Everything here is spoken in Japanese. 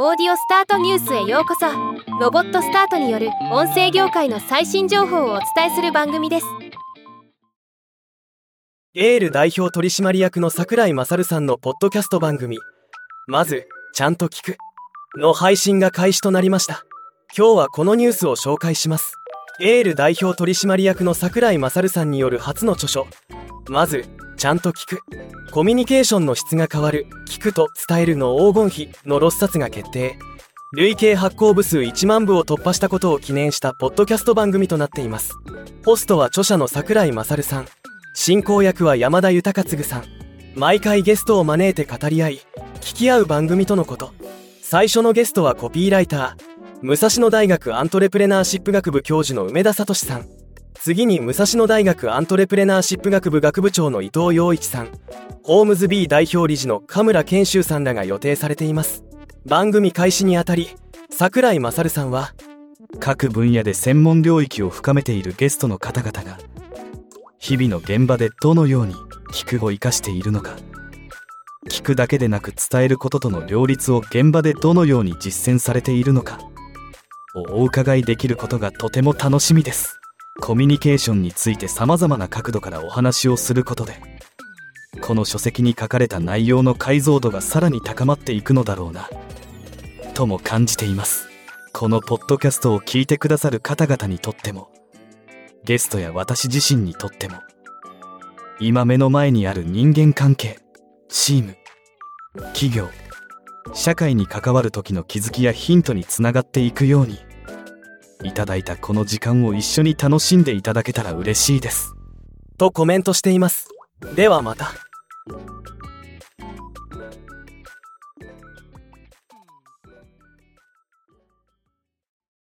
オーディオスタートニュースへようこそ。ロボットスタートによる音声業界の最新情報をお伝えする番組です。エール代表取締役の桜井勝さんのポッドキャスト番組まずちゃんと聞くの配信が開始となりました。今日はこのニュースを紹介します。エール代表取締役の桜井勝さんによる初の著書まずちゃんと聞く。コミュニケーションの質が変わる聞くと伝えるの黄金比の6冊が決定。累計発行部数1万部を突破したことを記念したポッドキャスト番組となっています。ホストは著者の桜井勝さん。進行役は山田豊次さん。毎回ゲストを招いて語り合い聞き合う番組とのこと。最初のゲストはコピーライター。武蔵野大学アントレプレナーシップ学部教授の梅田聡さん。次に武蔵野大学アントレプレナーシップ学部学部長の伊藤洋一さん。ホームズ B 代表理事の神村健修さんらが予定されています。番組開始にあたり櫻井勝さんは各分野で専門領域を深めているゲストの方々が日々の現場でどのように聞くを生かしているのか聞くだけでなく伝えることとの両立を現場でどのように実践されているのかをお伺いできることがとても楽しみです。コミュニケーションについて様々な角度からお話をすることでこの書籍に書かれた内容の解像度がさらに高まっていくのだろうなとも感じています。このポッドキャストを聞いてくださる方々にとってもゲストや私自身にとっても今目の前にある人間関係チーム企業社会に関わる時の気づきやヒントにつながっていくようにいただいたこの時間を一緒に楽しんでいただけたら嬉しいです。とコメントしています。ではまた。